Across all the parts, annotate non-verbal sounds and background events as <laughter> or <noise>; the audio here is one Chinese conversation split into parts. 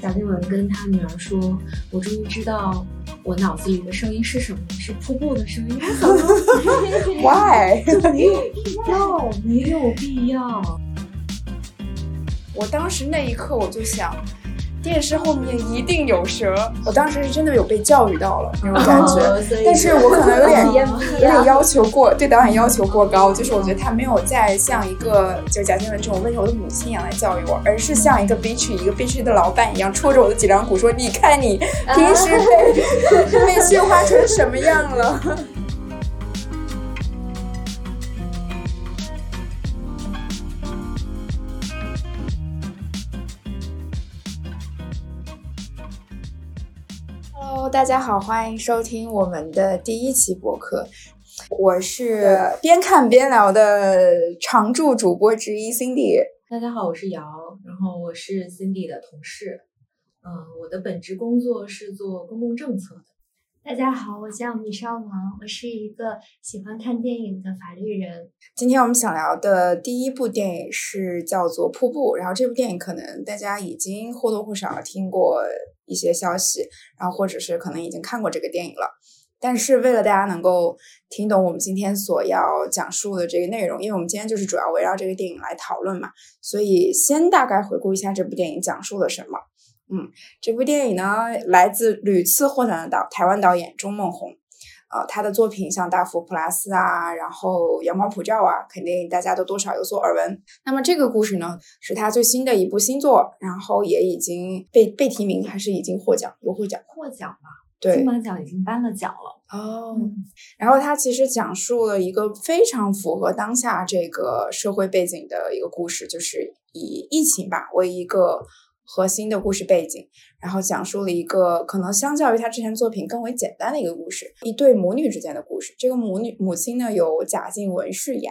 贾静雯跟她女儿说：“我终于知道我脑子里的声音是什么，是瀑布的声音。<laughs> ”Why？没有必要，没有必要。我当时那一刻我就想。电视后面一定有蛇，我当时是真的有被教育到了那种感觉，但是我可能有点 <laughs> 有点要求过，对导演要求过高，就是我觉得他没有再像一个就贾静雯这种温柔的母亲一样来教育我，而是像一个 bitch 一个 bitch 的老板一样戳着我的脊梁骨说：“你看你平时被 <laughs> 被驯化成什么样了。”大家好，欢迎收听我们的第一期博客。我是边看边聊的常驻主播之一 Cindy。大家好，我是瑶，然后我是 Cindy 的同事。嗯，我的本职工作是做公共政策的。大家好，我叫米少王，我是一个喜欢看电影的法律人。今天我们想聊的第一部电影是叫做《瀑布》，然后这部电影可能大家已经或多或少听过一些消息，然后或者是可能已经看过这个电影了。但是为了大家能够听懂我们今天所要讲述的这个内容，因为我们今天就是主要围绕这个电影来讨论嘛，所以先大概回顾一下这部电影讲述了什么。嗯，这部电影呢，来自屡次获奖的导台湾导演钟梦宏，呃，他的作品像《大佛普拉斯》啊，然后《阳光普照》啊，肯定大家都多少有所耳闻。那么这个故事呢，是他最新的一部新作，然后也已经被被提名，还是已经获奖？有获奖？获奖吧，对，金马奖已经颁了奖了。哦，然后他其实讲述了一个非常符合当下这个社会背景的一个故事，就是以疫情吧为一个。核心的故事背景，然后讲述了一个可能相较于他之前作品更为简单的一个故事，一对母女之间的故事。这个母女母亲呢由贾静雯饰演，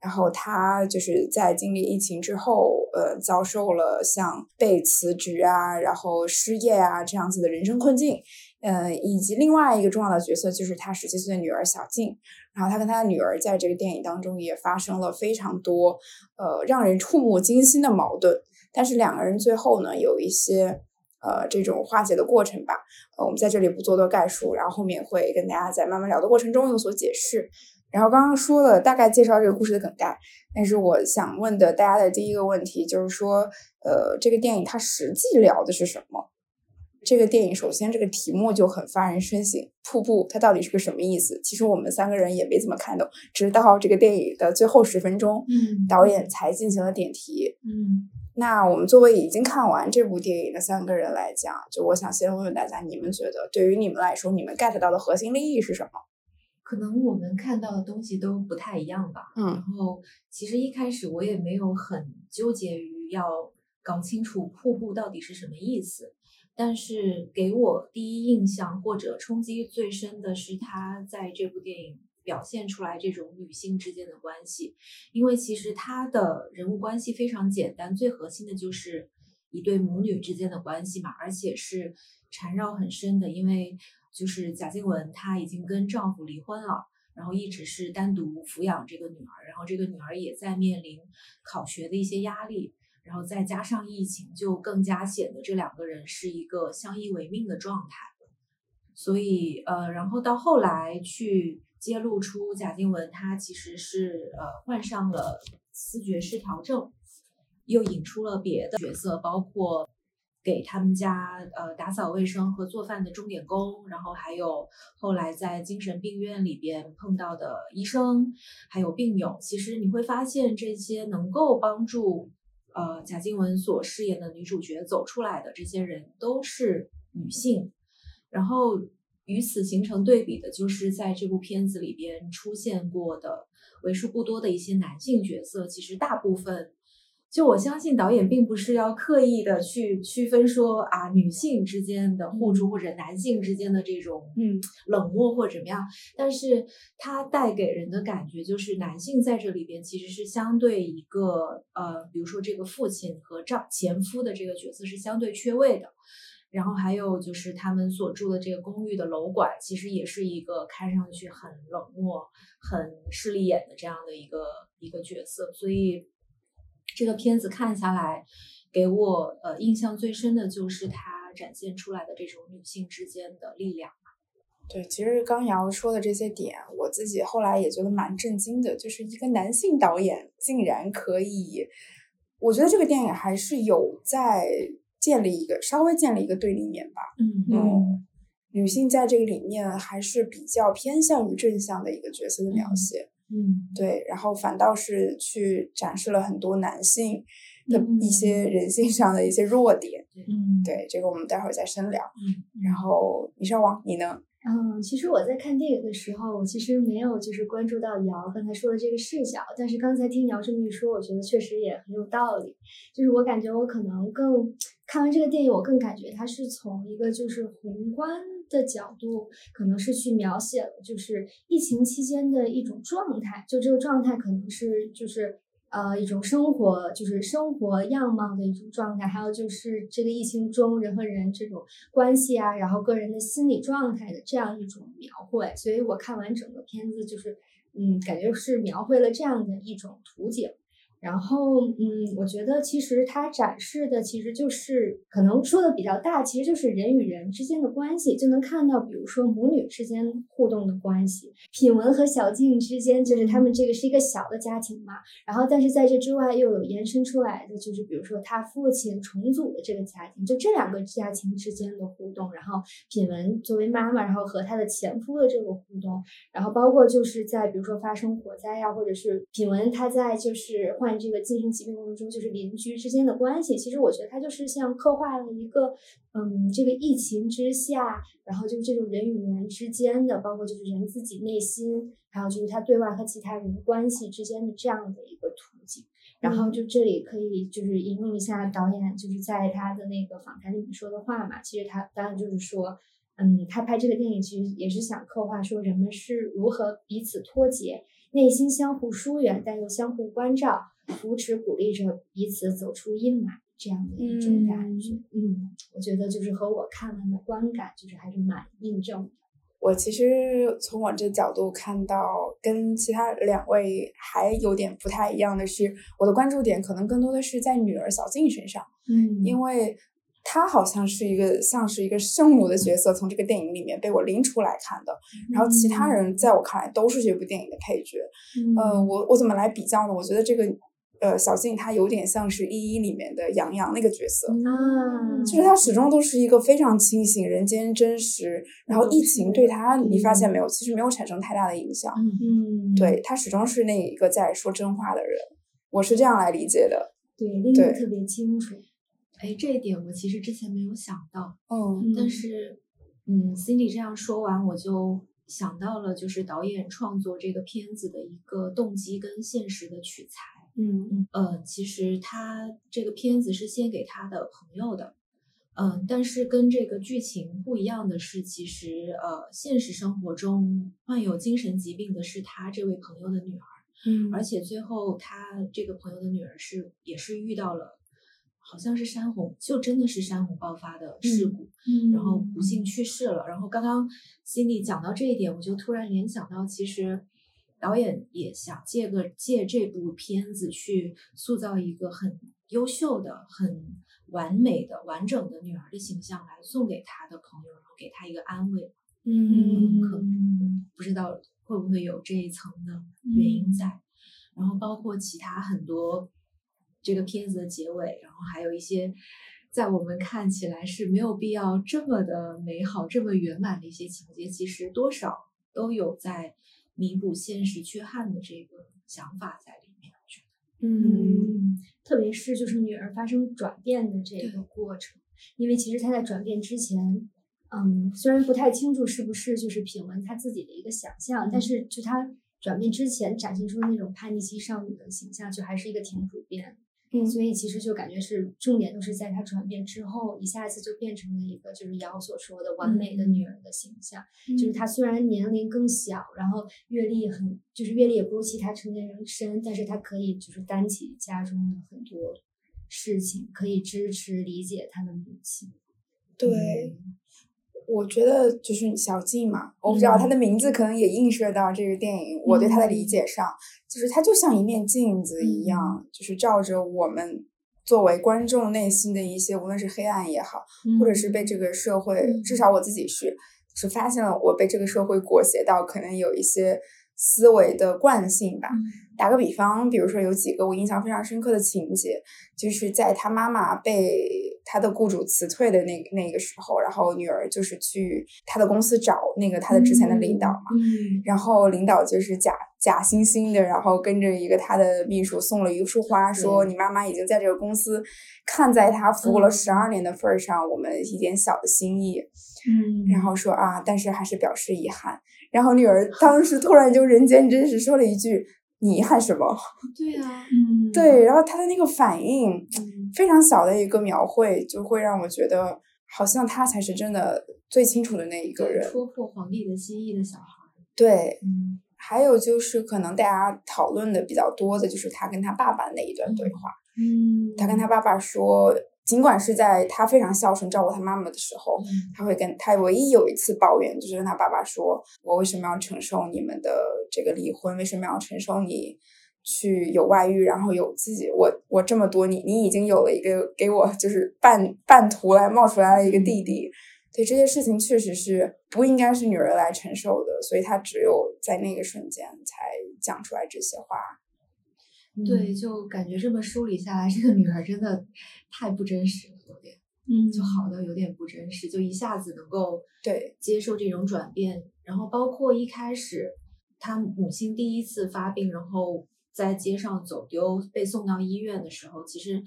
然后她就是在经历疫情之后，呃，遭受了像被辞职啊，然后失业啊这样子的人生困境，呃，以及另外一个重要的角色就是她十七岁的女儿小静，然后她跟她的女儿在这个电影当中也发生了非常多呃让人触目惊心的矛盾。但是两个人最后呢，有一些呃这种化解的过程吧，呃，我们在这里不做多概述，然后后面会跟大家在慢慢聊的过程中有所解释。然后刚刚说了大概介绍这个故事的梗概，但是我想问的大家的第一个问题就是说，呃，这个电影它实际聊的是什么？这个电影首先这个题目就很发人深省，瀑布它到底是个什么意思？其实我们三个人也没怎么看懂，直到这个电影的最后十分钟，嗯，导演才进行了点题，嗯。那我们作为已经看完这部电影的三个人来讲，就我想先问问大家，你们觉得对于你们来说，你们 get 到的核心利益是什么？可能我们看到的东西都不太一样吧。嗯，然后其实一开始我也没有很纠结于要搞清楚瀑布到底是什么意思，但是给我第一印象或者冲击最深的是他在这部电影。表现出来这种女性之间的关系，因为其实她的人物关系非常简单，最核心的就是一对母女之间的关系嘛，而且是缠绕很深的。因为就是贾静雯她已经跟丈夫离婚了，然后一直是单独抚养这个女儿，然后这个女儿也在面临考学的一些压力，然后再加上疫情，就更加显得这两个人是一个相依为命的状态。所以呃，然后到后来去。揭露出贾静雯她其实是呃患上了思觉失调症，又引出了别的角色，包括给他们家呃打扫卫生和做饭的钟点工，然后还有后来在精神病院里边碰到的医生，还有病友。其实你会发现，这些能够帮助呃贾静雯所饰演的女主角走出来的这些人都是女性，然后。与此形成对比的，就是在这部片子里边出现过的为数不多的一些男性角色。其实大部分，就我相信导演并不是要刻意的去区分说啊女性之间的互助或者男性之间的这种嗯冷漠或者怎么样，但是它带给人的感觉就是男性在这里边其实是相对一个呃，比如说这个父亲和丈前夫的这个角色是相对缺位的。然后还有就是他们所住的这个公寓的楼管，其实也是一个看上去很冷漠、很势利眼的这样的一个一个角色。所以，这个片子看下来，给我呃印象最深的就是它展现出来的这种女性之间的力量。对，其实刚瑶说的这些点，我自己后来也觉得蛮震惊的，就是一个男性导演竟然可以，我觉得这个电影还是有在建立一个稍微建立一个对立面吧。嗯嗯，女性在这个里面还是比较偏向于正向的一个角色的描写。嗯，对，然后反倒是去展示了很多男性的嗯一些人性上的一些弱点。嗯，对，这个我们待会儿再深聊。嗯，然后米少王，你呢？嗯，其实我在看电影的时候，我其实没有就是关注到瑶刚才说的这个视角，但是刚才听瑶这么一说，我觉得确实也很有道理。就是我感觉我可能更看完这个电影，我更感觉它是从一个就是宏观的角度，可能是去描写了就是疫情期间的一种状态，就这个状态可能是就是。呃，一种生活就是生活样貌的一种状态，还有就是这个疫情中人和人这种关系啊，然后个人的心理状态的这样一种描绘。所以我看完整个片子，就是嗯，感觉是描绘了这样的一种图景。然后，嗯，我觉得其实它展示的其实就是可能说的比较大，其实就是人与人之间的关系，就能看到，比如说母女之间互动的关系，品文和小静之间，就是他们这个是一个小的家庭嘛。然后，但是在这之外又有延伸出来的，就是比如说他父亲重组的这个家庭，就这两个家庭之间的互动。然后，品文作为妈妈，然后和她的前夫的这个互动，然后包括就是在比如说发生火灾呀、或者是品文她在就是患这个精神疾病过程中，就是邻居之间的关系。其实我觉得它就是像刻画了一个，嗯，这个疫情之下，然后就是这种人与人之间的，包括就是人自己内心，还有就是他对外和其他人的关系之间的这样的一个途径。然后就这里可以就是引用一下导演就是在他的那个访谈里面说的话嘛，其实他当然就是说。嗯，他拍这个电影其实也是想刻画说人们是如何彼此脱节，内心相互疏远，但又相互关照、扶持、鼓励着彼此走出阴霾这样的一种感觉。嗯，我觉得就是和我看完的观感就是还是蛮印证的。我其实从我这角度看到，跟其他两位还有点不太一样的是，我的关注点可能更多的是在女儿小静身上，嗯因为她好像是一个像是一个圣母的角色，从这个电影里面被我拎出来看的。然后其他人在我看来都是这部电影的配角。呃，我我怎么来比较呢？我觉得这个呃小静她有点像是《一一》里面的杨洋那个角色。啊，就是她始终都是一个非常清醒、人间真实，然后疫情对她，你发现没有，其实没有产生太大的影响。嗯，对她始终是那一个在说真话的人，我是这样来理解的。对，拎对得特别清楚。哎，这一点我其实之前没有想到，嗯但是，嗯，Cindy 这样说完，我就想到了，就是导演创作这个片子的一个动机跟现实的取材。嗯呃，其实他这个片子是献给他的朋友的，嗯、但是跟这个剧情不一样的是，其实呃，现实生活中患有精神疾病的是他这位朋友的女儿，嗯。而且最后他这个朋友的女儿是也是遇到了，好像是山洪，就真的是山洪爆发的事故，嗯。然后不幸去世了。然后刚刚 Cindy 讲到这一点，我就突然联想到，其实导演也想借个借这部片子去塑造一个很优秀的、很完美的、完整的女儿的形象，来送给他的朋友，然后给他一个安慰。嗯可不知道会不会有这一层的原因在。然后包括其他很多这个片子的结尾，然后还有一些在我们看起来是没有必要这么的美好、这么圆满的一些情节，其实多少都有在弥补现实缺憾的这个想法在里面。我觉得，嗯，特别是就是女儿发生转变的这个过程，因为其实她在转变之前，嗯，虽然不太清楚是不是就是品文她自己的一个想象，但是就她转变之前展现出的那种叛逆期少女的形象，就还是一个挺普遍的。嗯。所以其实就感觉是重点都是在她转变之后，一下子就变成了一个就是瑶所说的完美的女儿的形象。就是她虽然年龄更小，然后阅历很，就是阅历也不如其他成年人深，但是她可以就是担起家中的很多事情，可以支持理解她的母亲。对，我觉得就是小静嘛，我不知道她的名字可能也映射到这个电影。我对她的理解上，就是她就像一面镜子一样，就是照着我们作为观众内心的一些，无论是黑暗也好，或者是被这个社会，至少我自己是是发现了我被这个社会裹挟到，可能有一些。思维的惯性吧。打个比方，比如说有几个我印象非常深刻的情节，就是在他妈妈被他的雇主辞退的那那个时候，然后女儿就是去他的公司找那个他的之前的领导嘛，然后领导就是假假惺惺的，然后跟着一个他的秘书送了一束花，说你妈妈已经在这个公司看在他服务了十二年的份上，我们一点小的心意，嗯，然后说啊，但是还是表示遗憾。然后女儿当时突然就人间真实说了一句：“你遗憾什么？”对啊，嗯，对，然后她的那个反应，非常小的一个描绘，就会让我觉得好像他才是真的最清楚的那一个人，戳破皇帝的心意的小孩。对，嗯，还有就是可能大家讨论的比较多的就是他跟他爸爸那一段对话，嗯，他跟他爸爸说。尽管是在他非常孝顺照顾他妈妈的时候，他会跟他唯一有一次抱怨，就是跟他爸爸说：“我为什么要承受你们的这个离婚？为什么要承受你去有外遇，然后有自己？我我这么多，你你已经有了一个给我就是半半途来冒出来了一个弟弟，对这些事情确实是不应该是女人来承受的，所以他只有在那个瞬间才讲出来这些话。”对，就感觉这么梳理下来，这个女孩真的太不真实了，有点，嗯，就好的有点不真实，就一下子能够对。接受这种转变，然后包括一开始她母亲第一次发病，然后在街上走丢，被送到医院的时候，其实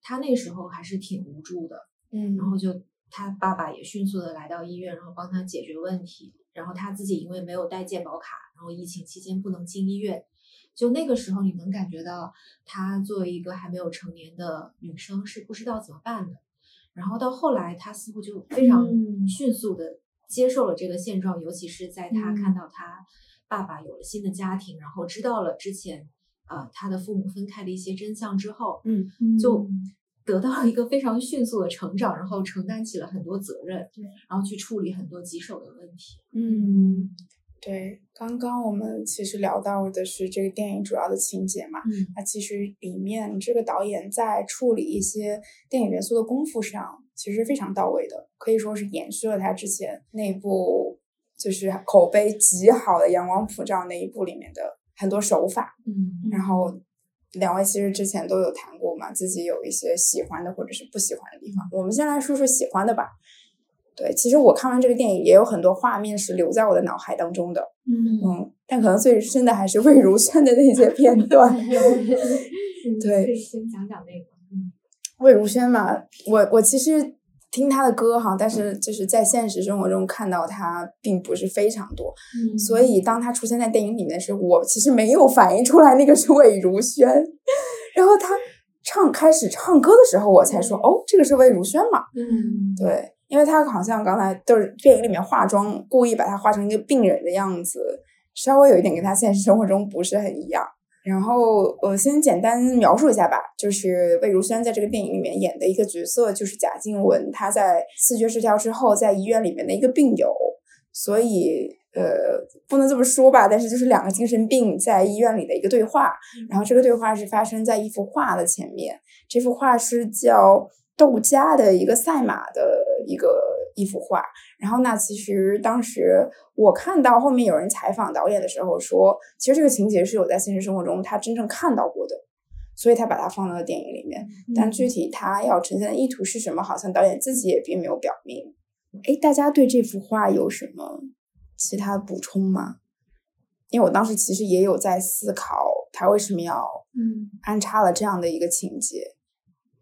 她那时候还是挺无助的，嗯，然后就她爸爸也迅速的来到医院，然后帮她解决问题，然后她自己因为没有带健保卡，然后疫情期间不能进医院。就那个时候，你能感觉到她作为一个还没有成年的女生是不知道怎么办的。然后到后来，她似乎就非常迅速的接受了这个现状，尤其是在她看到她爸爸有了新的家庭，然后知道了之前呃她的父母分开的一些真相之后，嗯，就得到了一个非常迅速的成长，然后承担起了很多责任，对，然后去处理很多棘手的问题。嗯。对，刚刚我们其实聊到的是这个电影主要的情节嘛，嗯，那其实里面这个导演在处理一些电影元素的功夫上，其实非常到位的，可以说是延续了他之前那部就是口碑极好的《阳光普照》那一部里面的很多手法，嗯，然后两位其实之前都有谈过嘛，自己有一些喜欢的或者是不喜欢的地方，我们先来说说喜欢的吧。对，其实我看完这个电影也有很多画面是留在我的脑海当中的，嗯。嗯，但可能最深的还是魏如萱的那些片段。<laughs> <laughs> 对，先讲讲那个，嗯，魏如萱嘛，我我其实听她的歌哈，但是就是在现实生活中看到她并不是非常多，嗯，所以当她出现在电影里面的时候，我其实没有反应出来那个是魏如萱，<laughs> 然后她唱开始唱歌的时候，我才说哦，这个是魏如萱嘛，嗯，对。因为他好像刚才就是电影里面化妆，故意把他化成一个病人的样子，稍微有一点跟他现实生活中不是很一样。然后我先简单描述一下吧，就是魏如萱在这个电影里面演的一个角色，就是贾静雯，她在视觉失调之后，在医院里面的一个病友。所以呃，不能这么说吧，但是就是两个精神病在医院里的一个对话。然后这个对话是发生在一幅画的前面，这幅画是叫窦家的一个赛马的。一个一幅画，然后那其实当时我看到后面有人采访导演的时候说，其实这个情节是有在现实生活中他真正看到过的，所以他把它放到了电影里面。但具体他要呈现的意图是什么，好像导演自己也并没有表明。哎，大家对这幅画有什么其他补充吗？因为我当时其实也有在思考，他为什么要嗯安插了这样的一个情节，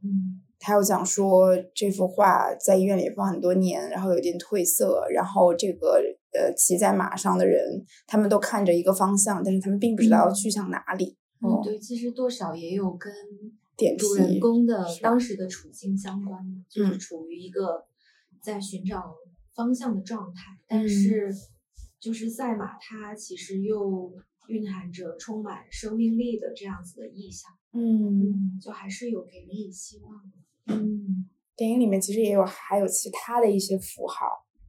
嗯。还有讲说这幅画在医院里放很多年，然后有点褪色，然后这个呃骑在马上的人，他们都看着一个方向，但是他们并不知道要去向哪里。嗯，对，其实多少也有跟点主人公的当时的处境相关，的就是处于一个在寻找方向的状态，嗯但是就是赛马它其实又蕴含着充满生命力的这样子的意象，嗯，就还是有给人以希望的。嗯，电影里面其实也有还有其他的一些符号，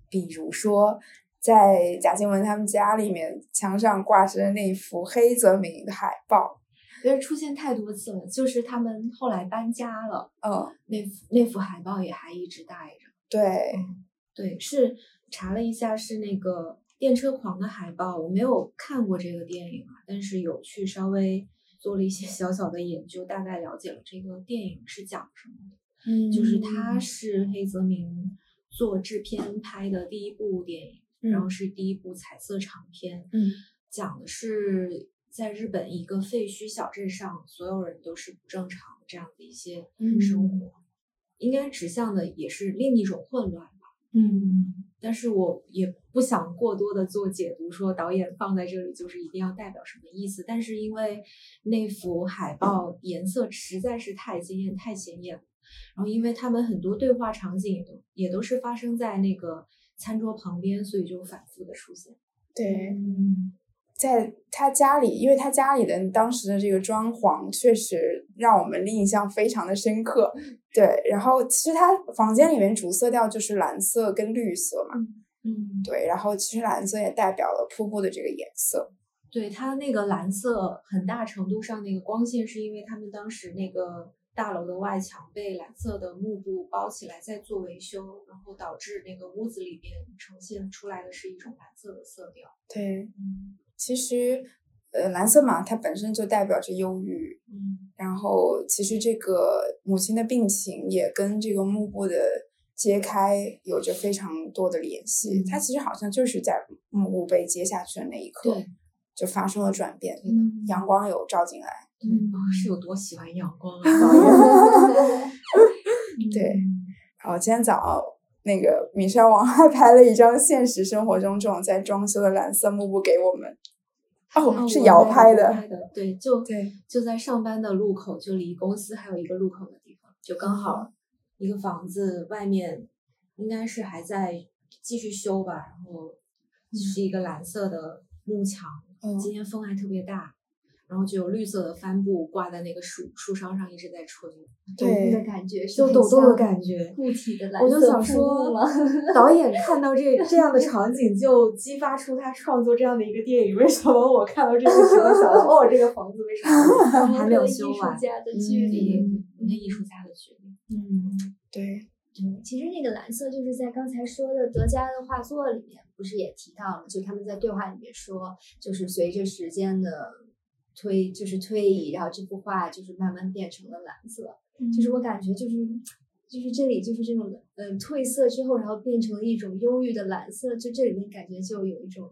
比如说，在贾静雯他们家里面墙上挂着的那幅黑泽明的海报，因为出现太多次了，就是他们后来搬家了，嗯，那幅那幅海报也还一直带着。对，对，是查了一下，是那个电车狂的海报，我没有看过这个电影啊，但是有去稍微做了一些 <laughs> 小小的研究，大概了解了这个电影是讲什么的。嗯就是它是黑泽明做制片拍的第一部电影，然后是第一部彩色长片，嗯，讲的是在日本一个废墟小镇上，所有人都是不正常这样的一些嗯生。活，应该指向的也是另一种混乱吧。嗯但是我也不想过多的做解读，说导演放在这里就是一定要代表什么意思。但是因为那幅海报颜色实在是太鲜艳、太显眼了，然后因为他们很多对话场景也都也都是发生在那个餐桌旁边，所以就反复的出现。对，嗯，在他家里，因为他家里的当时的这个装潢确实让我们印象非常的深刻。对，然后其实他房间里面主色调就是蓝色跟绿色嘛。嗯，对，然后其实蓝色也代表了瀑布的这个颜色。对，它那个蓝色很大程度上那个光线是因为他们当时那个大楼的外墙被蓝色的幕布包起来在做维修，然后导致那个屋子里面呈现出来的是一种蓝色的色调。对，嗯其实呃，蓝色嘛，它本身就代表着忧郁。嗯然后其实这个母亲的病情也跟这个幕布的揭开有着非常多的联系。它其实好像就是在幕布被揭下去的那一刻，就发生了转变，嗯阳光有照进来。嗯，哦是有多喜欢阳光啊！<laughs> 对，然后今天早那个米山王还拍了一张现实生活中这种在装修的蓝色幕布给我们。哦，是摇拍的。拍的，对，就对，就在上班的路口，就离公司还有一个路口的地方，就刚嗯好一个房子外面应该是还在继续修吧，然后是一个蓝色的幕墙，嗯今天风还特别大，然后就有绿色的帆布挂在那个树树梢上一直在吹，抖动对的感觉是就很抖动的感觉。固体的蓝我就想色瀑布说吗？，<laughs> 导演看到这这样的场景，就激发出他创作这样的一个电影。为什么我看到这个时候想到，<laughs> 哦，这个房子为什么 <laughs> 还没有修完？艺术家的距对离。对对，那艺术家的距离。嗯，对，对，其实那个蓝色就是在刚才说的德加的画作里面，不是也提到了，就他们在对话里面说，就是随着时间的推，就是推移，然后这幅画就是慢慢变成了蓝色。就是我感觉就是就是这里就是这种呃褪色之后，然后变成了一种忧郁的蓝色，就这里面感觉就有一种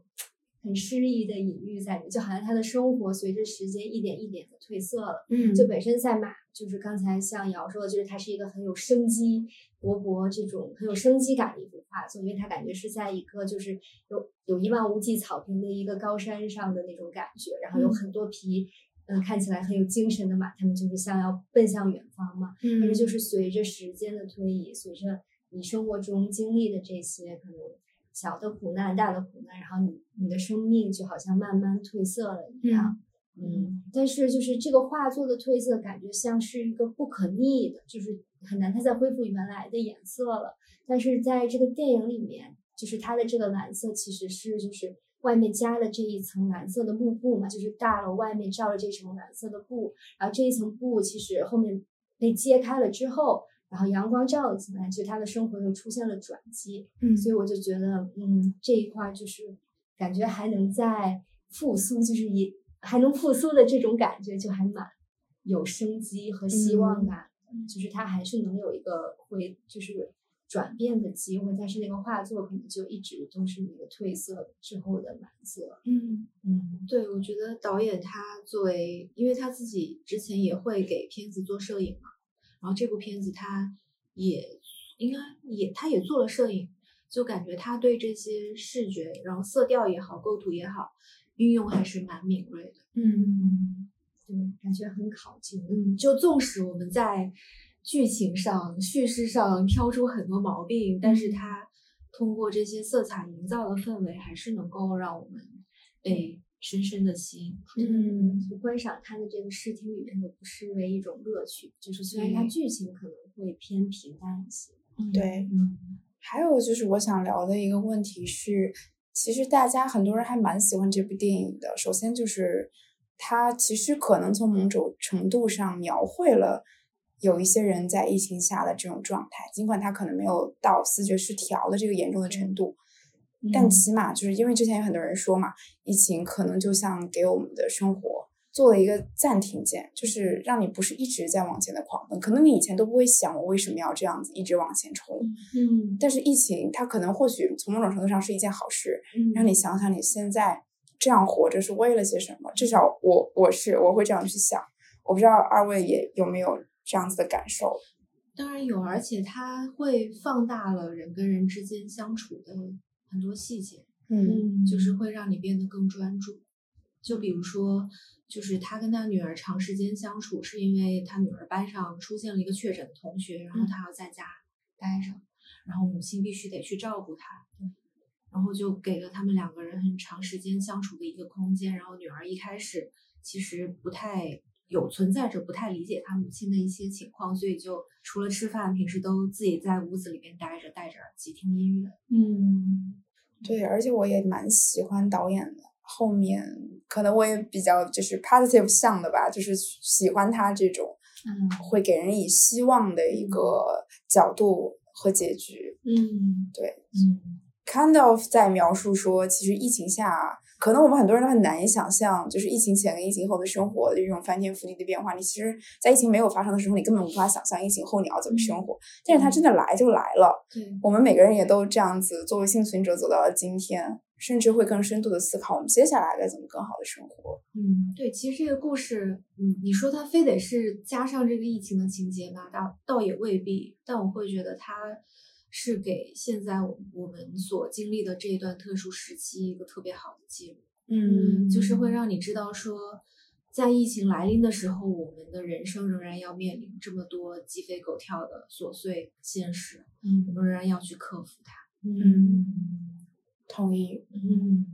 很诗意的隐喻在里面，就好像他的生活随着时间一点一点的褪色了。嗯就本身在马，就是刚才像瑶说的，就是它是一个很有生机勃勃这种很有生机感的一幅画作，因为它感觉是在一个就是有有一望无际草坪的一个高山上的那种感觉，然后有嗯很多匹嗯看起来很有精神的马，它们就是像要奔向远方嘛。但是嗯就是随着时间的推移，随着你生活中经历的这些可能小的苦难、大的苦难，然后你你的生命就好像慢慢褪色了一样。嗯，但是就是这个画作的褪色，感觉像是一个不可逆的，就是很难它再恢复原来的颜色了。但是在这个电影里面，就是它的这个蓝色其实是就是外面加了这一层蓝色的幕布嘛，就是大楼外面罩了这层蓝色的布，然后这一层布其实后面被揭开了之后，然后阳光照了进来，其实他的生活又出现了转机。嗯所以我就觉得，嗯，这一块儿就是感觉还能再复苏，就是以还能复苏的这种感觉，就还蛮有生机和希望感的。就是它还是能有一个会就是转变的机会，但是那个画作可能就一直都是那个褪色之后的蓝色。嗯嗯对，我觉得导演他作为，因为他自己之前也会给片子做摄影嘛，然后这部片子他也应该也他也做了摄影，就感觉他对这些视觉，然后色调也好，构图也好，运用还是蛮敏锐的。嗯对，感觉很考究。嗯，就纵使我们在剧情上、叙事上挑出很多毛病，但是它通过这些色彩营造的氛围，还是能够让我们被深深的吸引。嗯，就观赏它的这个视听语言也不失为一种乐趣。就是虽然它剧情可能会偏平淡一些，对，嗯还有就是我想聊的一个问题是，其实大家很多人还蛮喜欢这部电影的。首先就是它其实可能从某种程度上描绘了有一些人在疫情下的这种状态，尽管它可能没有到思觉失调的这个严重的程度，但起码就是因为之前有很多人说嘛，疫情可能就像给我们的生活。做了一个暂停键，就是让你不是一直在往前的狂奔。可能你以前都不会想我为什么要这样子一直往前冲。嗯，但是疫情它可能或许从某种程度上是一件好事，让你想想你现在这样活着是为了些什么。至少我我是我会这样去想。我不知道二位也有没有这样子的感受。当然有，而且它会放大了人跟人之间相处的很多细节。嗯，就是会让你变得更专注。就比如说。就是他跟他女儿长时间相处，是因为他女儿班上出现了一个确诊的同学，然后他要在家待着，然后母亲必须得去照顾他，然后就给了他们两个人很长时间相处的一个空间。然后女儿一开始其实不太有存在着不太理解他母亲的一些情况，所以就除了吃饭，平时都自己在屋子里面待着，戴着耳机听音乐。嗯，对，而且我也蛮喜欢导演的。后面可能我也比较就是 positive 向的吧，就是喜欢他这种，嗯，会给人以希望的一个角度和结局。嗯，对，嗯，kind of 在描述说，其实疫情下，可能我们很多人都很难以想象，就是疫情前跟疫情后的生活的这种翻天覆地的变化。你其实，在疫情没有发生的时候，你根本无法想象疫情后你要怎么生活。但是它真的来就来了，对，我们每个人也都这样子，作为幸存者走到了今天。甚至会更深度的思考，我们接下来该怎么更好的生活。嗯，对，其实这个故事，嗯，你说它非得是加上这个疫情的情节吗？倒倒也未必。但我会觉得它是给现在我我们所经历的这一段特殊时期一个特别好的记录。嗯，就是会让你知道说，在疫情来临的时候，我们的人生仍然要面临这么多鸡飞狗跳的琐碎现实。嗯，我们仍然要去克服它。嗯。同意，嗯，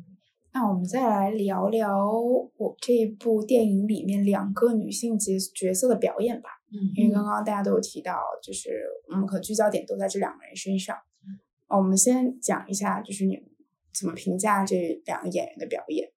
那我们再来聊聊我这部电影里面两个女性角角色的表演吧。嗯，因为刚刚大家都有提到，就是我们可聚焦点都在这两个人身上。哦，我们先讲一下，就是你怎么评价这两个演员的表演？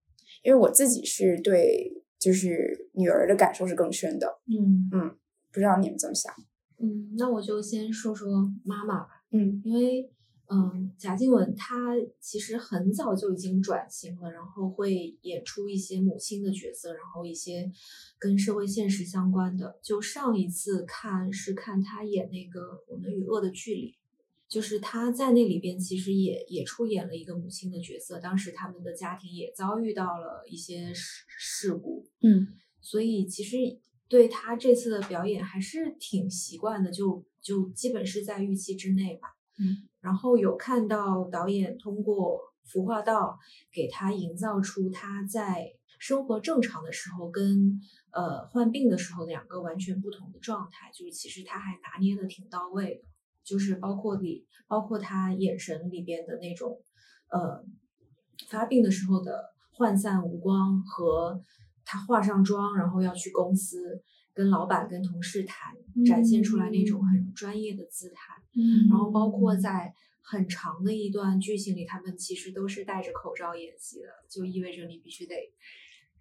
因为我自己是对就是女儿的感受是更深的。嗯嗯，不知道你们怎么想？嗯，那我就先说说妈妈吧。嗯，因为。嗯，贾静雯她其实很早就已经转型了，然后会演出一些母亲的角色，然后一些跟社会现实相关的。就上一次看是看她演那个《我们与恶的距离》，就是她在那里边其实也也出演了一个母亲的角色。当时他们的家庭也遭遇到了一些事事故，嗯，所以其实对她这次的表演还是挺习惯的，就就基本是在预期之内吧。嗯。然后有看到导演通过服化道给他营造出他在生活正常的时候跟呃患病的时候两个完全不同的状态，就是其实他还拿捏的挺到位的，就是包括里包括他眼神里边的那种呃发病的时候的涣散无光和他化上妆然后要去公司。跟老板、跟同事谈，展现出来那种很专业的姿态。嗯，然后包括在很长的一段剧情里，他们其实都是戴着口罩演戏的，就意味着你必须得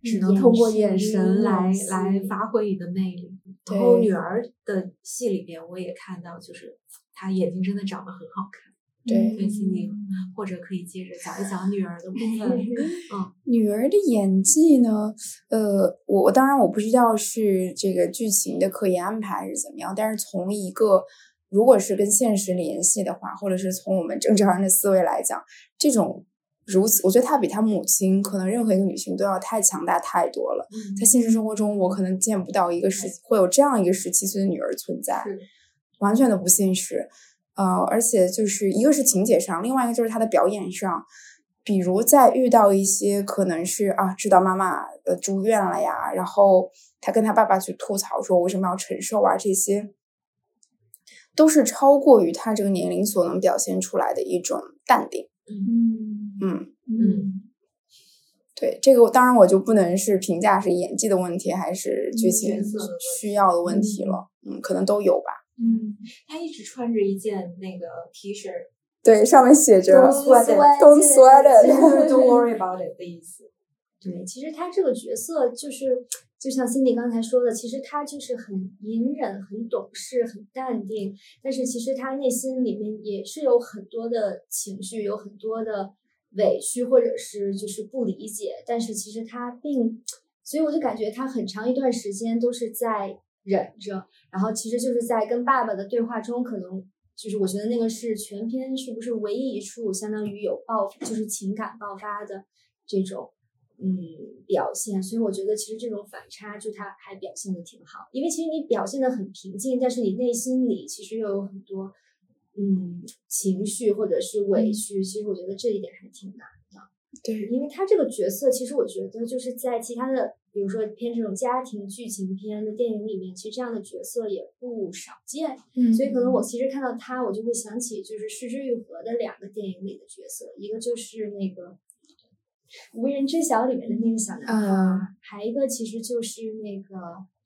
只能通过眼神来来发挥你的魅力。然后女儿的戏里边，我也看到，就是她眼睛真的长得很好看。对，分析你，或者可以接着讲一讲女儿的部分。<laughs> 嗯，女儿的演技呢？呃，我当然我不知道是这个剧情的刻意安排还是怎么样，但是从一个如果是跟现实联系的话，或者是从我们正常人的思维来讲，这种如此，我觉得她比她母亲可能任何一个女性都要太强大太多了。在现实生活中，我可能见不到一个十会有这样一个十七岁的女儿存在，完全的不现实。呃，而且就是一个是情节上，另外一个就是他的表演上，比如在遇到一些可能是啊，知道妈妈呃住院了呀，然后他跟他爸爸去吐槽说为什么要承受啊，这些都是超过于他这个年龄所能表现出来的一种淡定。嗯嗯嗯，对，这个当然我就不能是评价是演技的问题还是剧情需要的问题了，嗯，可能都有吧。嗯，他一直穿着一件那个 T 恤，对，上面写着 Don't sweat it Don't sweat it。<laughs> <laughs> Don't worry about it 的意思。对，其实他这个角色就是，就像 Cindy 刚才说的，其实他就是很隐忍、很懂事、很淡定，但是其实他内心里面也是有很多的情绪，有很多的委屈或者是就是不理解，但是其实他并，所以我就感觉他很长一段时间都是在忍着，然后其实就是在跟爸爸的对话中，可能就是我觉得那个是全篇是不是唯一一处相当于有爆，就是情感爆发的这种。嗯，表现，所以我觉得其实这种反差，就他还表现的挺好。因为其实你表现的很平静，但是你内心里其实又有很多嗯情绪或者是委屈。其实我觉得这一点还挺难的。对，因为他这个角色，其实我觉得就是在其他的，比如说偏这种家庭剧情片的电影里面，其实这样的角色也不少见。嗯所以可能我其实看到他，我就会想起就是《失之愈合》的两个电影里的角色，一个就是那个。无人知晓里面的那个小男孩，嗯还一个其实就是那个《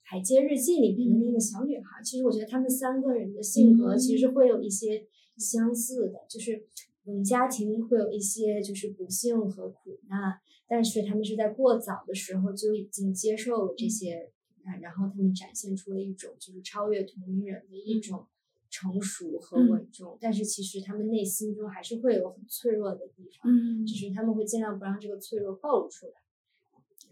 海街日记》里面的那个小女孩。其实我觉得他们三个人的性格其实会有一些相似的，就是嗯，家庭会有一些就是不幸和苦难，但是他们是在过早的时候就已经接受了这些啊，然后他们展现出了一种就是超越同龄人的一种成熟和嗯稳重，但是其实他们内心中还是会有很脆弱的地方。嗯只是他们会尽量不让这个脆弱暴露出来。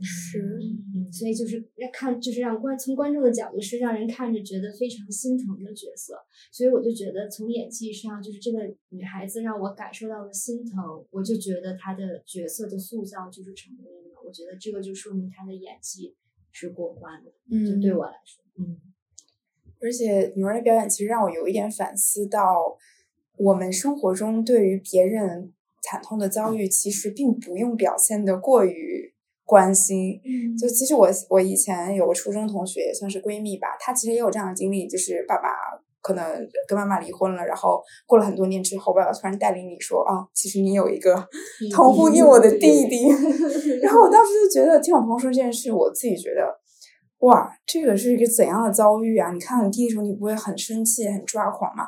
是嗯，所以就是要看，就是让观从观众的角度是让人看着觉得非常心疼的角色，所以我就觉得从演技上，就是这个女孩子让我感受到了心疼，我就觉得她的角色的塑造就是成功的。我觉得这个就说明她的演技是过关的，就嗯，对我来说，嗯。而且女儿的表演其实让我有一点反思到，我们生活中对于别人惨痛的遭遇，其实并不用表现的过于关心。嗯就其实我我以前有个初中同学，也算是闺蜜吧，她其实也有这样的经历，就是爸爸可能跟妈妈离婚了，然后过了很多年之后，爸爸突然带领你说啊，其实你有一个同父异母的弟对弟。<laughs> 然后我当时就觉得，听我朋友说这件事，我自己觉得，哇，这个是一个怎样的遭遇啊？你看到你弟弟的时候，你不会很生气、很抓狂吗？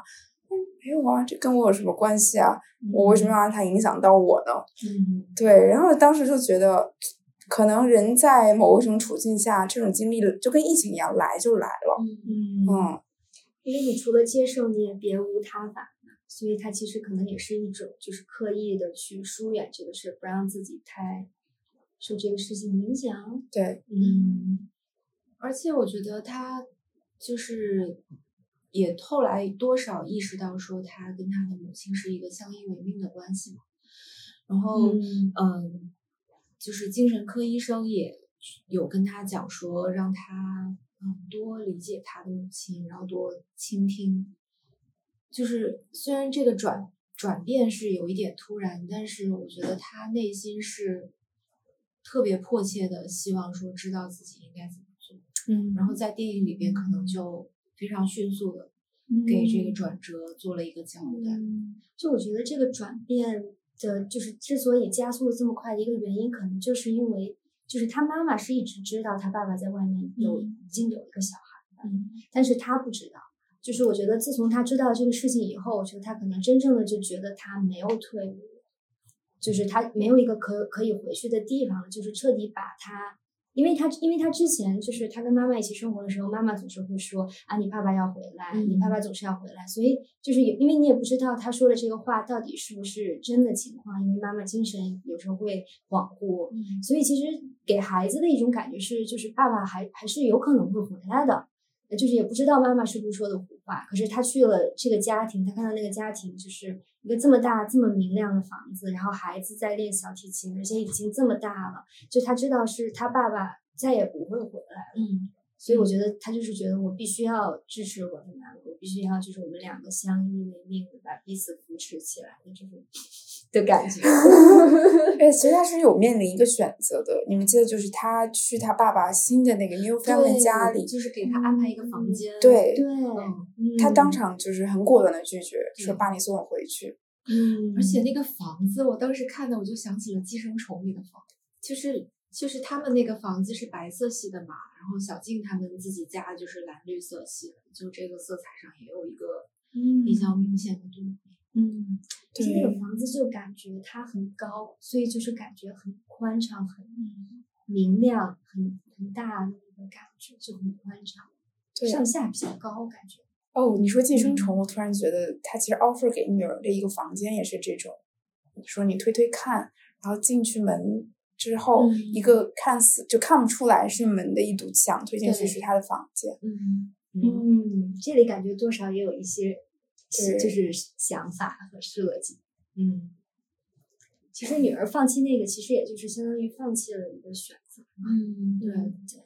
嗯，没有啊，这跟我有什么关系啊？我为什么要让他影响到我呢？嗯对，然后当时就觉得，可能人在某一种处境下，这种经历就跟疫情一样，来就来了。嗯嗯，因为你除了接受，你也别无他法，所以他其实可能也是一种，就是刻意的去疏远这个事，不让自己太受这个事情影响。对，嗯而且我觉得他就是也后来多少意识到说他跟他的母亲是一个相依为命的关系嘛，然后嗯嗯，就是精神科医生也有跟他讲说，让他嗯多理解他的母亲，然后多倾听。就是虽然这个转转变是有一点突然，但是我觉得他内心是特别迫切的希望说知道自己应该怎么做。嗯然后在电影里边可能就非常迅速的给这个转折做了一个交代。嗯，就我觉得这个转变的，就是之所以加速的这么快的一个原因，可能就是因为，就是他妈妈是一直知道他爸爸在外面有、嗯已经有一个小孩的，嗯但是他不知道。就是我觉得自从他知道这个事情以后，我觉得他可能真正的就觉得他没有退路，就是他没有一个可可以回去的地方，就是彻底把他。因为他，因为他之前就是他跟妈妈一起生活的时候，妈妈总是会说啊，你爸爸要回来，你爸爸总是要回来，所以就是有，因为你也不知道他说的这个话到底是不是真的情况，因为妈妈精神有时候会恍惚，嗯。所以其实给孩子的一种感觉是，就是爸爸还还是有可能会回来的，呃就是也不知道妈妈是不是说的胡话。可是他去了这个家庭，他看到那个家庭就是一个这么大、这么明亮的房子，然后孩子在练小提琴，而且已经这么大了，就他知道是他爸爸再也不会回来了。所以我觉得他就是觉得我必须要支持我的男我必须要就是我们两个相依为命的把彼此扶持起来的这种的感觉。<laughs> <laughs> 哎，其实他是有面临一个选择的。你们记得，就是他去他爸爸新的那个 new family 家里，就是给他安排一个房间。对对，嗯他当嗯场就是很果断的拒绝，说爸你送我回去。嗯，而且那个房子，我当时看的我就想起了《寄生虫》里的房子，就是就是他们那个房子是白色系的嘛，然后小静他们自己家就是蓝绿色系的，就这个色彩上也有一个比较明显的对比。嗯，这对个房子就感觉它很高，所以就是感觉很宽敞、很明亮、很很大的那个感觉，就很宽敞。对上下比较高，感觉。哦，你说寄生嗯虫，我突然觉得他其实 offer 给女儿的一个房间也是这种，你说你推推看，然后进去门之后，嗯一个看似就看不出来是门的一堵墙，推进去是他的房间。嗯嗯，这里感觉多少也有一些，对就是想法和设计。嗯其实女儿放弃那个，其实也就是相当于放弃了一个选择。嗯，对，对，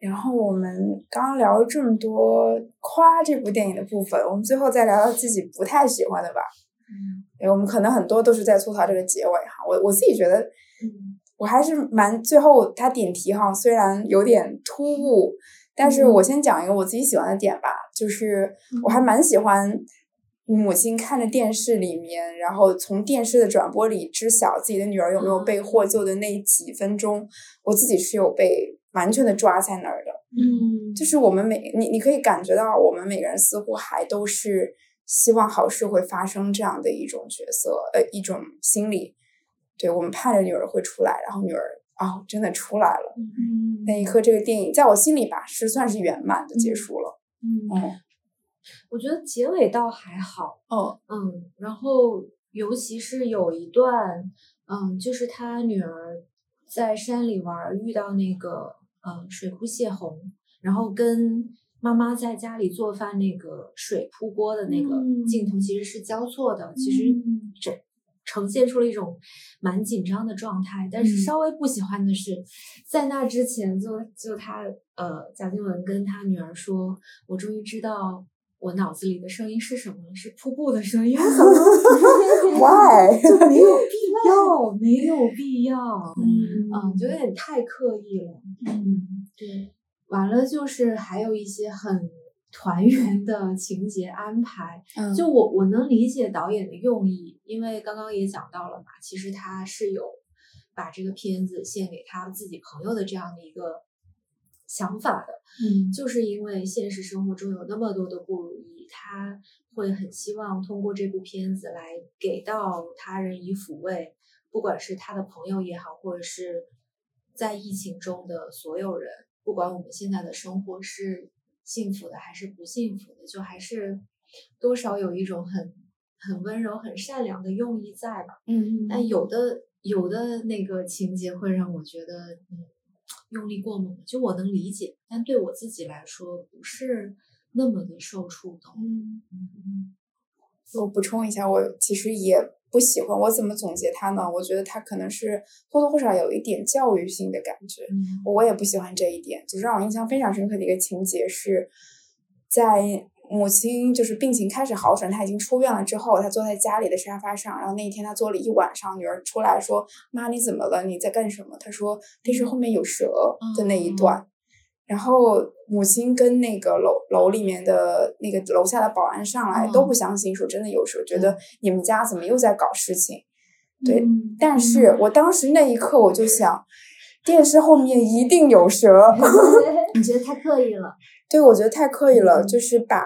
然后我们刚刚聊了这么多夸这部电影的部分，我们最后再聊聊自己不太喜欢的吧。嗯对，我们可能很多都是在吐槽这个结尾哈。我我自己觉得，嗯我还是蛮最后他点题哈，虽然有点突兀，但是我先讲一个我自己喜欢的点吧，就是我还蛮喜欢母亲看着电视里面，然后从电视的转播里知晓自己的女儿有没有被获救的那几分钟，我自己是有被完全的抓在那儿的。嗯，就是我们每你你可以感觉到，我们每个人似乎还都是希望好事会发生这样的一种角色，呃，一种心理。对我们盼着女儿会出来，然后女儿哦，真的出来了。嗯那一刻，这个电影在我心里吧，是算是圆满的结束了。嗯嗯我觉得结尾倒还好，嗯嗯，然后尤其是有一段，嗯，就是他女儿在山里玩儿，遇到那个嗯水库泄洪，然后跟妈妈在家里做饭那个水扑锅的那个嗯镜头其实是交错的，其实嗯这呈现出了一种蛮紧张的状态。但是嗯稍微不喜欢的是，在那之前就就他呃贾静雯跟他女儿说，我终于知道。我脑子里的声音是什么了？是瀑布的声音。<laughs> Why？<laughs> 就没有必 <laughs> 要，没有必要，嗯嗯，就有点太刻意了。嗯，对，完了，就是还有一些很团圆的情节安排。嗯就我我能理解导演的用意，因为刚刚也讲到了嘛，其实他是有把这个片子献给他自己朋友的这样的一个想法的。嗯就是因为现实生活中有那么多的不如意，他会很希望通过这部片子来给到他人以抚慰，不管是他的朋友也好，或者是在疫情中的所有人，不管我们现在的生活是幸福的还是不幸福的，就还是多少有一种很很温柔、很善良的用意在吧。嗯但有的有的那个情节会让我觉得，嗯，用力过猛，就我能理解，但对我自己来说不是那么的受触动。嗯我补充一下，我其实也不喜欢。我怎么总结它呢？我觉得它可能是或多或少有一点教育性的感觉。嗯我也不喜欢这一点，就是让我印象非常深刻的一个情节是，在母亲就是病情开始好转，她已经出院了之后，她坐在家里的沙发上，然后那一天她坐了一晚上，女儿出来说：“妈，你怎么了？你在干什么？”她说：“电视后面有蛇”的那一段。然后母亲跟那个楼楼里面的那个楼下的保安上来、嗯都不相信，说真的有蛇，觉得你们家怎么又在搞事情？对，嗯但是我当时那一刻我就想，电视后面一定有蛇。<laughs> 你觉得太刻意了？对，我觉得太刻意了，嗯就是把，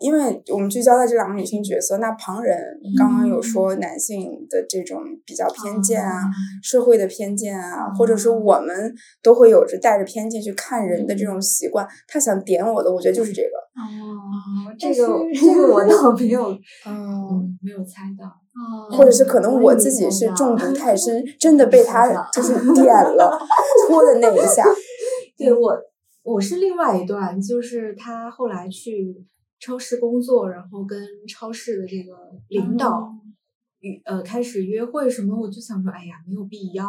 因为我们聚焦在这两个女性角色，那旁人刚刚有说男性的这种比较偏见啊，社会的偏见啊，或者说我们都会有着带着偏见去看人的这种习惯。他想点我的，我觉得就是这个。哦，这个这个我倒 <laughs> 没有，嗯，嗯，没有猜到。哦，或者是可能我自己是中毒太深，<laughs> 真的被他就是点了戳的那一下。<laughs> 对我，我是另外一段，就是他后来去超市工作，然后跟超市的这个领导与、呃开始约会什么，我就想说，哎呀，没有必要，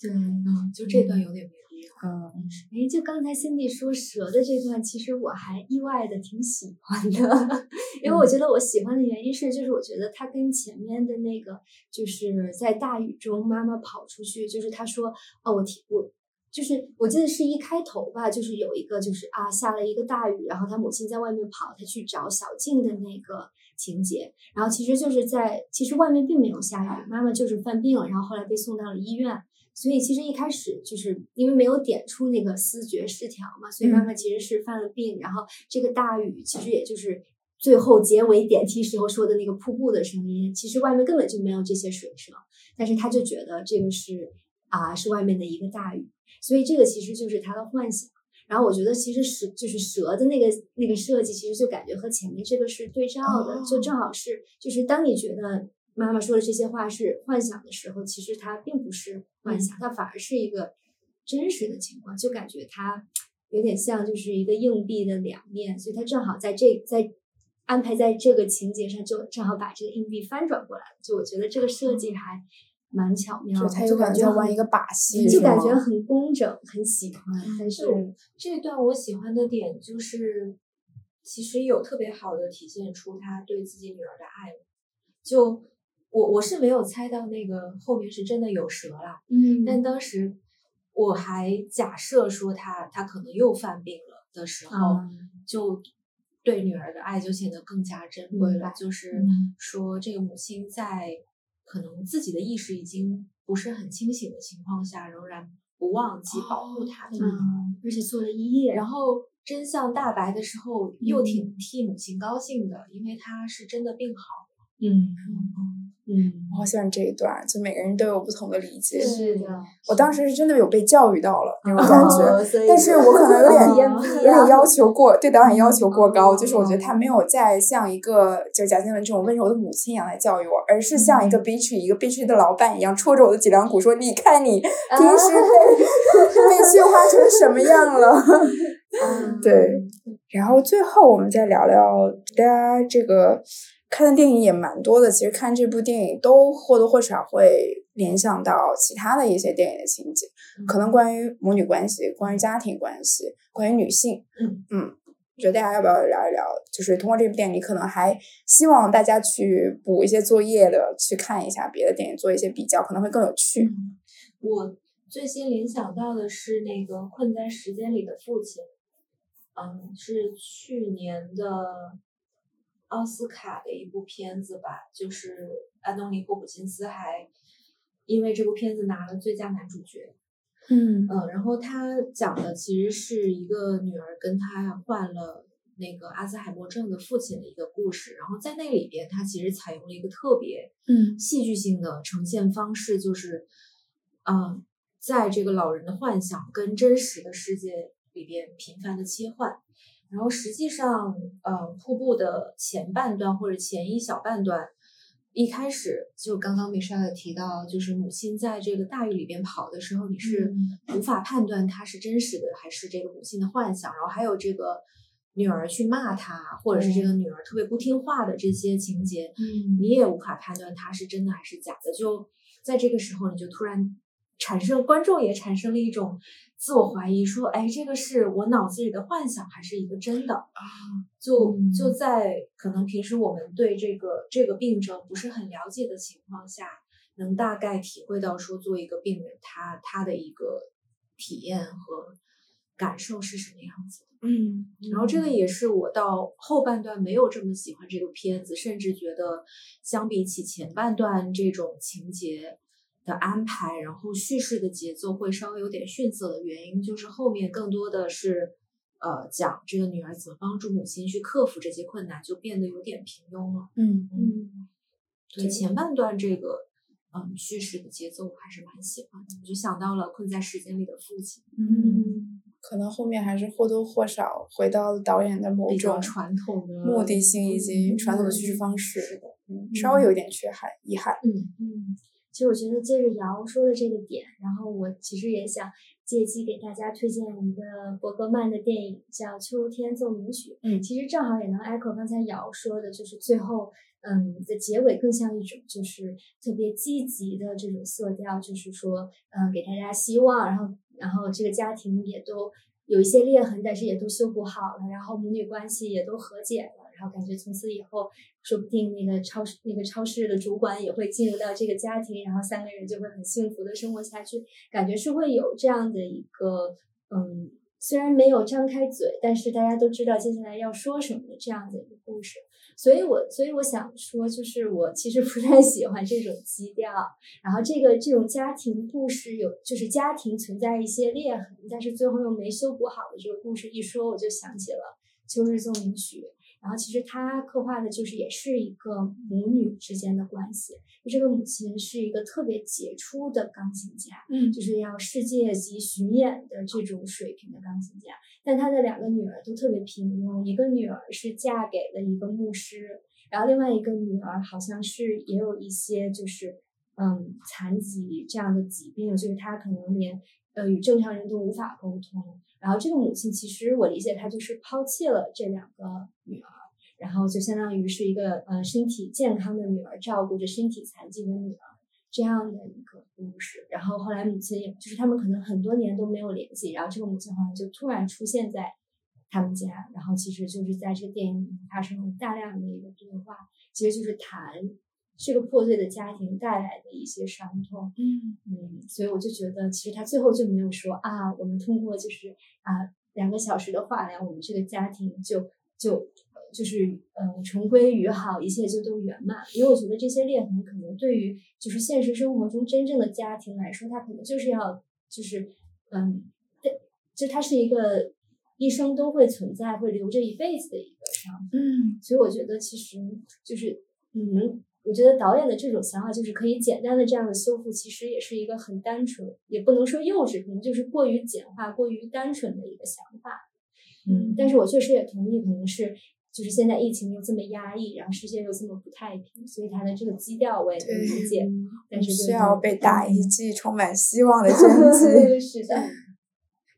对。嗯，就这段有点没必要。嗯，哎，就刚才 Cindy 说蛇的这段，其实我还意外的挺喜欢的，<laughs> 因为我觉得我喜欢的原因是，就是我觉得它跟前面的那个，就是在大雨中妈妈跑出去，就是他说，哦，我提我。就是我记得是一开头吧，就是有一个就是啊下了一个大雨，然后他母亲在外面跑，他去找小静的那个情节，然后其实就是在其实外面并没有下雨，妈妈就是犯病了，然后后来被送到了医院，所以其实一开始就是因为没有点出那个思觉失调嘛，所以妈妈其实是犯了病，然后这个大雨其实也就是最后结尾点题时候说的那个瀑布的声音，其实外面根本就没有这些水声，但是他就觉得这个是啊是外面的一个大雨，所以这个其实就是他的幻想。然后我觉得其实蛇就是蛇的那个那个设计，其实就感觉和前面这个是对照的，就正好是就是当你觉得妈妈说的这些话是幻想的时候，其实它并不是幻想，它反而是一个真实的情况，就感觉它有点像就是一个硬币的两面，所以它正好在这在安排在这个情节上，就正好把这个硬币翻转过来了。就我觉得这个设计还。蛮巧妙，他有感觉玩一个把戏，就感觉很工整，很喜欢。但是这段我喜欢的点就是，其实有特别好的体现出他对自己女儿的爱。就我我是没有猜到那个后面是真的有蛇啦，嗯，但当时我还假设说他他可能又犯病了的时候，就对女儿的爱就显得更加珍贵了。就是说这个母亲在。可能自己的意识已经不是很清醒的情况下，仍然不忘记保护他，嗯，而且做了一夜，然后真相大白的时候，又挺替母亲高兴的，因为他是真的病好了，嗯。嗯，我好喜欢这一段，就每个人都有不同的理解。是的，我当时是真的有被教育到了那种感觉，但是我可能有点有点要求过，对导演要求过高，就是我觉得他没有再像一个就贾静雯这种温柔的母亲一样来教育我，而是像一个 bitch 一个 bitch 的老板一样，戳着我的脊梁骨说：“你看你平时被 <laughs> 被驯化成什么样了。<laughs> ”对，然后最后我们再聊聊大家这个。看的电影也蛮多的，其实看这部电影都或多或少会联想到其他的一些电影的情节，可能关于母女关系、关于家庭关系、关于女性。嗯嗯，我觉得大家要不要聊一聊？就是通过这部电影，你可能还希望大家去补一些作业的，去看一下别的电影，做一些比较，可能会更有趣。我最先联想到的是那个《困在时间里的父亲》，嗯，是去年的。奥斯卡的一部片子吧，就是安东尼·霍普金斯还因为这部片子拿了最佳男主角。嗯嗯，然后他讲的其实是一个女儿跟他患了那个阿兹海默症的父亲的一个故事。然后在那里边，他其实采用了一个特别嗯戏剧性的呈现方式，就是嗯，在这个老人的幻想跟真实的世界里边频繁的切换。然后实际上，呃，瀑布的前半段或者前一小半段，一开始就刚刚米莎也提到，就是母亲在这个大雨里边跑的时候，你是无法判断她是真实的还是这个母亲的幻想。然后还有这个女儿去骂她，或者是这个女儿特别不听话的这些情节，你也无法判断她是真的还是假的。就在这个时候，你就突然产生，观众也产生了一种。自我怀疑说：“哎，这个是我脑子里的幻想，还是一个真的啊？”就就在可能平时我们对这个这个病症不是很了解的情况下，能大概体会到说，作为一个病人，他他的一个体验和感受是什么样子。嗯，然后这个也是我到后半段没有这么喜欢这个片子，甚至觉得相比起前半段这种情节。的安排，然后叙事的节奏会稍微有点逊色的原因，就是后面更多的是，呃，讲这个女儿怎么帮助母亲去克服这些困难，就变得有点平庸了。嗯嗯，对前半段这个，嗯，叙事的节奏我还是蛮喜欢的，我就想到了困在时间里的父亲。嗯，可能后面还是或多或少回到了导演的某种传统的目的性以及传统的叙事方式，嗯，稍微有一点缺憾，遗憾。嗯嗯。其实我觉得接着瑶说的这个点，然后我其实也想借机给大家推荐一个伯格曼的电影，叫《秋天奏鸣曲》。嗯，其实正好也能 echo 刚才瑶说的，就是最后，嗯，的结尾更像一种就是特别积极的这种色调，就是说，嗯，给大家希望，然后，然后这个家庭也都有一些裂痕，但是也都修补好了，然后母女关系也都和解了。然后感觉从此以后，说不定那个超市那个超市的主管也会进入到这个家庭，然后三个人就会很幸福的生活下去。感觉是会有这样的一个，嗯，虽然没有张开嘴，但是大家都知道接下来要说什么的这样的一个故事。所以我所以我想说，就是我其实不太喜欢这种基调。然后这个这种家庭故事有，就是家庭存在一些裂痕，但是最后又没修补好的这个故事一说，我就想起了《秋日奏鸣曲》。然后其实他刻画的就是也是一个母女之间的关系。就这个母亲是一个特别杰出的钢琴家，嗯就是要世界级巡演的这种水平的钢琴家。但他的两个女儿都特别平庸，一个女儿是嫁给了一个牧师，然后另外一个女儿好像是也有一些就是嗯残疾这样的疾病，就是她可能连呃与正常人都无法沟通。然后这个母亲其实我理解她就是抛弃了这两个女儿，然后就相当于是一个呃身体健康的女儿照顾着身体残疾的女儿这样的一个故事。然后后来母亲也就是他们可能很多年都没有联系，然后这个母亲好像就突然出现在他们家，然后其实就是在这个电影里发生了大量的一个对话，其实就是谈这个破碎的家庭带来的一些伤痛。嗯嗯，所以我就觉得，其实他最后就没有说啊，我们通过就是啊两个小时的化疗，我们这个家庭就就呃就是嗯重归于好，一切就都圆满。因为我觉得这些裂痕可能对于就是现实生活中真正的家庭来说，它可能就是要就是嗯，对，就它是一个一生都会存在、会留着一辈子的一个伤。嗯所以我觉得其实就是嗯，我觉得导演的这种想法就是可以简单的这样的修复，其实也是一个很单纯，也不能说幼稚，可能就是过于简化、过于单纯的一个想法。嗯，但是我确实也同意，可能是就是现在疫情又这么压抑，然后世界又这么不太平，所以他的这个基调我也能理解。但是就是需要被打一剂充满希望的针剂。<laughs> 是的，<laughs>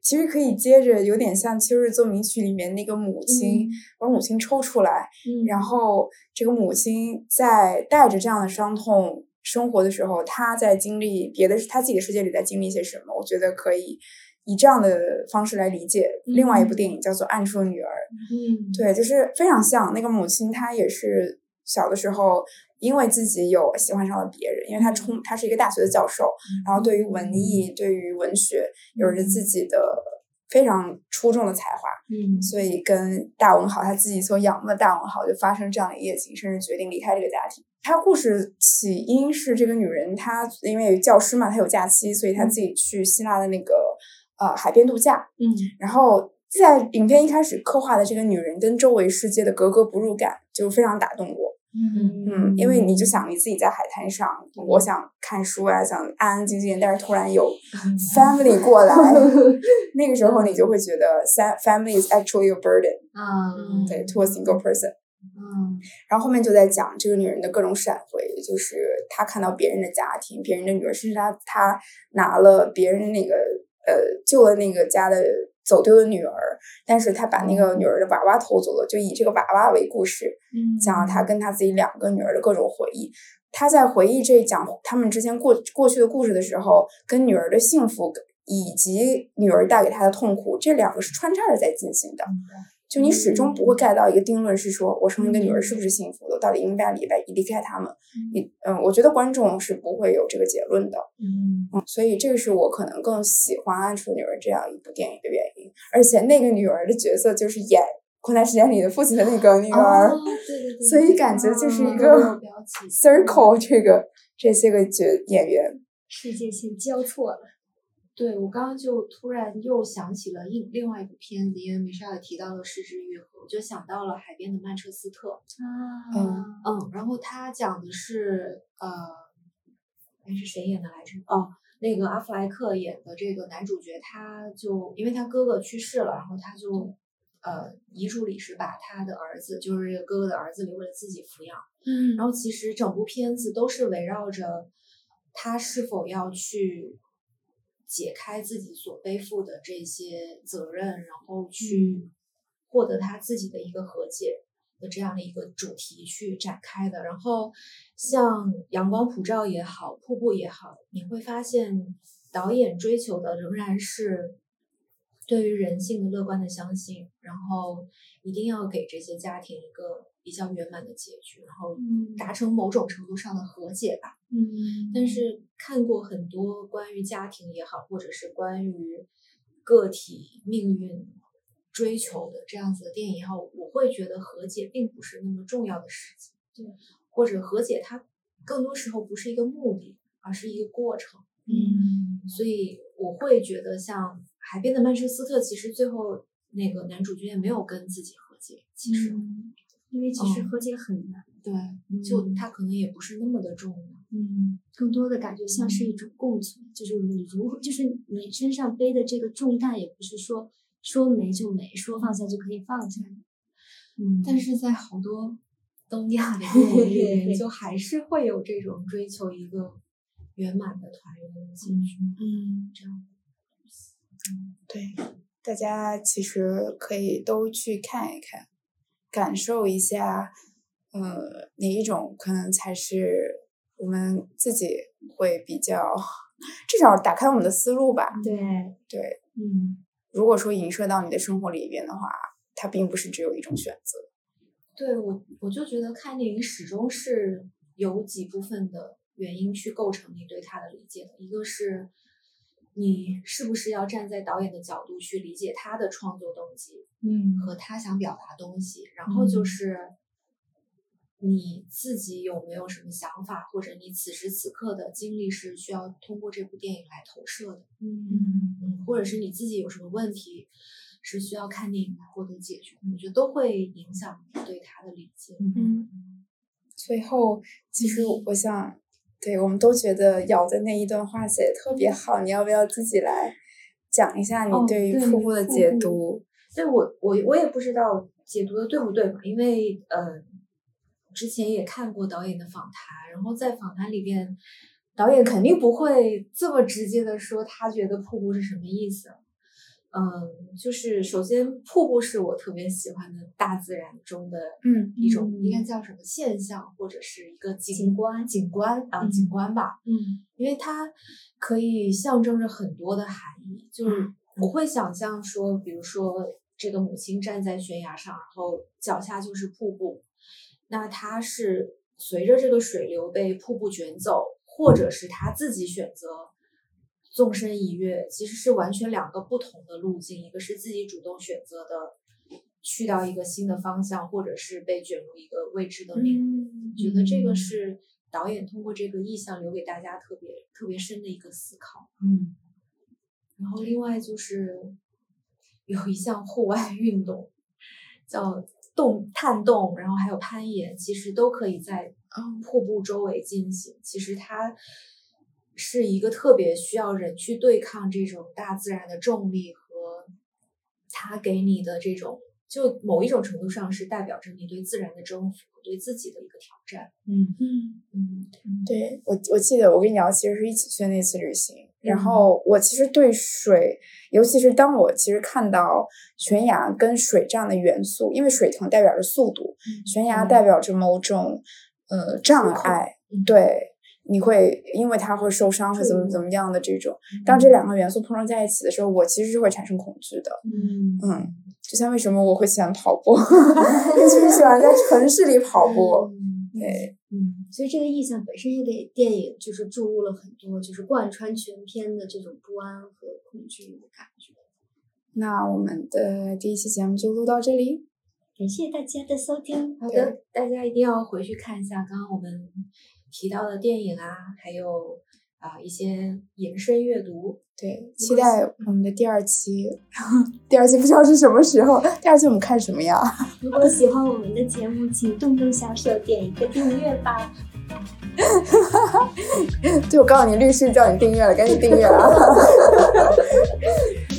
其实可以接着有点像《秋日奏鸣曲》里面那个母亲，把母亲抽出来，嗯，然后这个母亲在带着这样的伤痛生活的时候，她在经历别的，她自己的世界里在经历些什么？我觉得可以以这样的方式来理解。另外一部电影叫做《暗处的女儿》，嗯，对，就是非常像那个母亲，她也是小的时候。因为自己有喜欢上了别人，因为他冲，他是一个大学的教授，然后对于文艺、对于文学有着自己的非常出众的才华，嗯，所以跟大文豪他自己所仰慕的大文豪就发生这样的一夜情，甚至决定离开这个家庭。他故事起因是这个女人，她因为教师嘛，她有假期，所以她自己去希腊的那个呃海边度假。嗯然后在影片一开始刻画的这个女人跟周围世界的格格不入感，就非常打动我。嗯。嗯，因为你就想你自己在海滩上，我想看书啊，想安安静静，但是突然有 family 过来，<laughs> 那个时候你就会觉得 family is actually a burden，啊，对，to a single person。嗯。然后后面就在讲这个女人的各种闪回，就是她看到别人的家庭、别人的女儿，甚至她她拿了别人那个呃救了那个家的走丢的女儿，但是他把那个女儿的娃娃偷走了，就以这个娃娃为故事，嗯，讲了他跟他自己两个女儿的各种回忆。他在回忆这讲他们之间过过去的故事的时候，跟女儿的幸福以及女儿带给他的痛苦，这两个是穿插着在进行的。就你始终不会 get 到一个定论，是说我生一个女儿是不是幸福的，我到底应该离开离开他们？你嗯，我觉得观众是不会有这个结论的。嗯嗯，所以这个是我可能更喜欢《暗处女儿》这样一部电影的原因。而且那个女儿的角色就是演《困难时间》里的父亲的那个女儿、哦，对对对，所以感觉就是一个 circle 这个这些个角演员。世界线交错了。对我刚刚就突然又想起了另另外一部片子，因为梅莎也提到了《失之愈合》，我就想到了《海边的曼彻斯特》。啊嗯嗯，然后他讲的是呃，哎是谁演的来着？哦，那个阿弗莱克演的这个男主角，他就因为他哥哥去世了，然后他就呃遗嘱里是把他的儿子，就是这个哥哥的儿子留给了自己抚养。嗯然后其实整部片子都是围绕着他是否要去解开自己所背负的这些责任，然后去获得他自己的一个和解的这样的一个主题去展开的。然后像《阳光普照》也好，《瀑布》也好，你会发现导演追求的仍然是对于人性的乐观的相信，然后一定要给这些家庭一个比较圆满的结局，然后嗯达成某种程度上的和解吧。嗯，但是看过很多关于家庭也好，或者是关于个体命运追求的这样子的电影以后，我会觉得和解并不是那么重要的事情，对，或者和解它更多时候不是一个目的，而是一个过程。嗯所以我会觉得，像《海边的曼彻斯特》，其实最后那个男主角也没有跟自己和解，其实。嗯因为其实和解很难。对，就它可能也不是那么的重要。嗯，更多的感觉像是一种共存，就是你如何，就是你身上背的这个重担，也不是说说没就没，说放下就可以放下。嗯，但是在好多东亚的电影里面，就还是会有这种追求一个圆满的团圆的结局。嗯，这样。嗯，对，大家其实可以都去看一看，感受一下，呃，哪一种可能才是我们自己会比较，至少打开我们的思路吧。对对，嗯，如果说影射到你的生活里边的话，它并不是只有一种选择。对我，我就觉得看电影始终是有几部分的原因去构成你对它的理解的，一个是。你是不是要站在导演的角度去理解他的创作动机，嗯，和他想表达东西？然后就是你自己有没有什么想法，或者你此时此刻的经历是需要通过这部电影来投射的？嗯嗯，或者是你自己有什么问题是需要看电影来获得解决？我觉得都会影响对他的理解。嗯，最后，其实我想。对，我们都觉得瑶的那一段话写的特别好，你要不要自己来讲一下你对于瀑布的解读？对我，我我也不知道解读的对不对嘛，因为呃，之前也看过导演的访谈，然后在访谈里边，导演肯定不会这么直接的说他觉得瀑布是什么意思。嗯，就是首先，瀑布是我特别喜欢的大自然中的嗯一种，应该叫什么现象，或者是一个景观景观啊景观吧。嗯，因为它可以象征着很多的含义。就是我会想象说，比如说这个母亲站在悬崖上，然后脚下就是瀑布，那它是随着这个水流被瀑布卷走，或者是她自己选择。纵身一跃，其实是完全两个不同的路径，一个是自己主动选择的，去到一个新的方向，或者是被卷入一个未知的领域。觉得这个是导演通过这个意象留给大家特别特别深的一个思考。嗯，然后另外就是有一项户外运动叫洞探洞，然后还有攀岩，其实都可以在瀑布周围进行。其实它。是一个特别需要人去对抗这种大自然的重力和它给你的这种，就某一种程度上是代表着你对自然的征服，对自己的一个挑战。嗯。嗯。嗯，对我我记得我跟瑶其实是一起去那次旅行，然后我其实对水，尤其是当我其实看到悬崖跟水这样的元素，因为水可能代表着速度，悬崖代表着某种呃障碍，对。你会因为它会受伤，会怎么怎么样的这种？当这两个元素碰撞在一起的时候，我其实是会产生恐惧的。嗯嗯，就像为什么我会喜欢跑步，<laughs> 尤其是喜欢在城市里跑步。对，嗯，所以这个意象本身也给电影就是注入了很多，就是贯穿全片的这种不安和恐惧的感觉。那我们的第一期节目就录到这里，感谢大家的收听。好的，大家一定要回去看一下刚刚我们。提到的电影啊，还有啊一些延伸阅读，对，期待我们的第二期。<laughs> 第二期不知道是什么时候，第二期我们看什么呀？<laughs> 如果喜欢我们的节目，请动动小手点一个订阅吧。对，我告诉你，律师叫你订阅了，赶紧订阅啊！<laughs>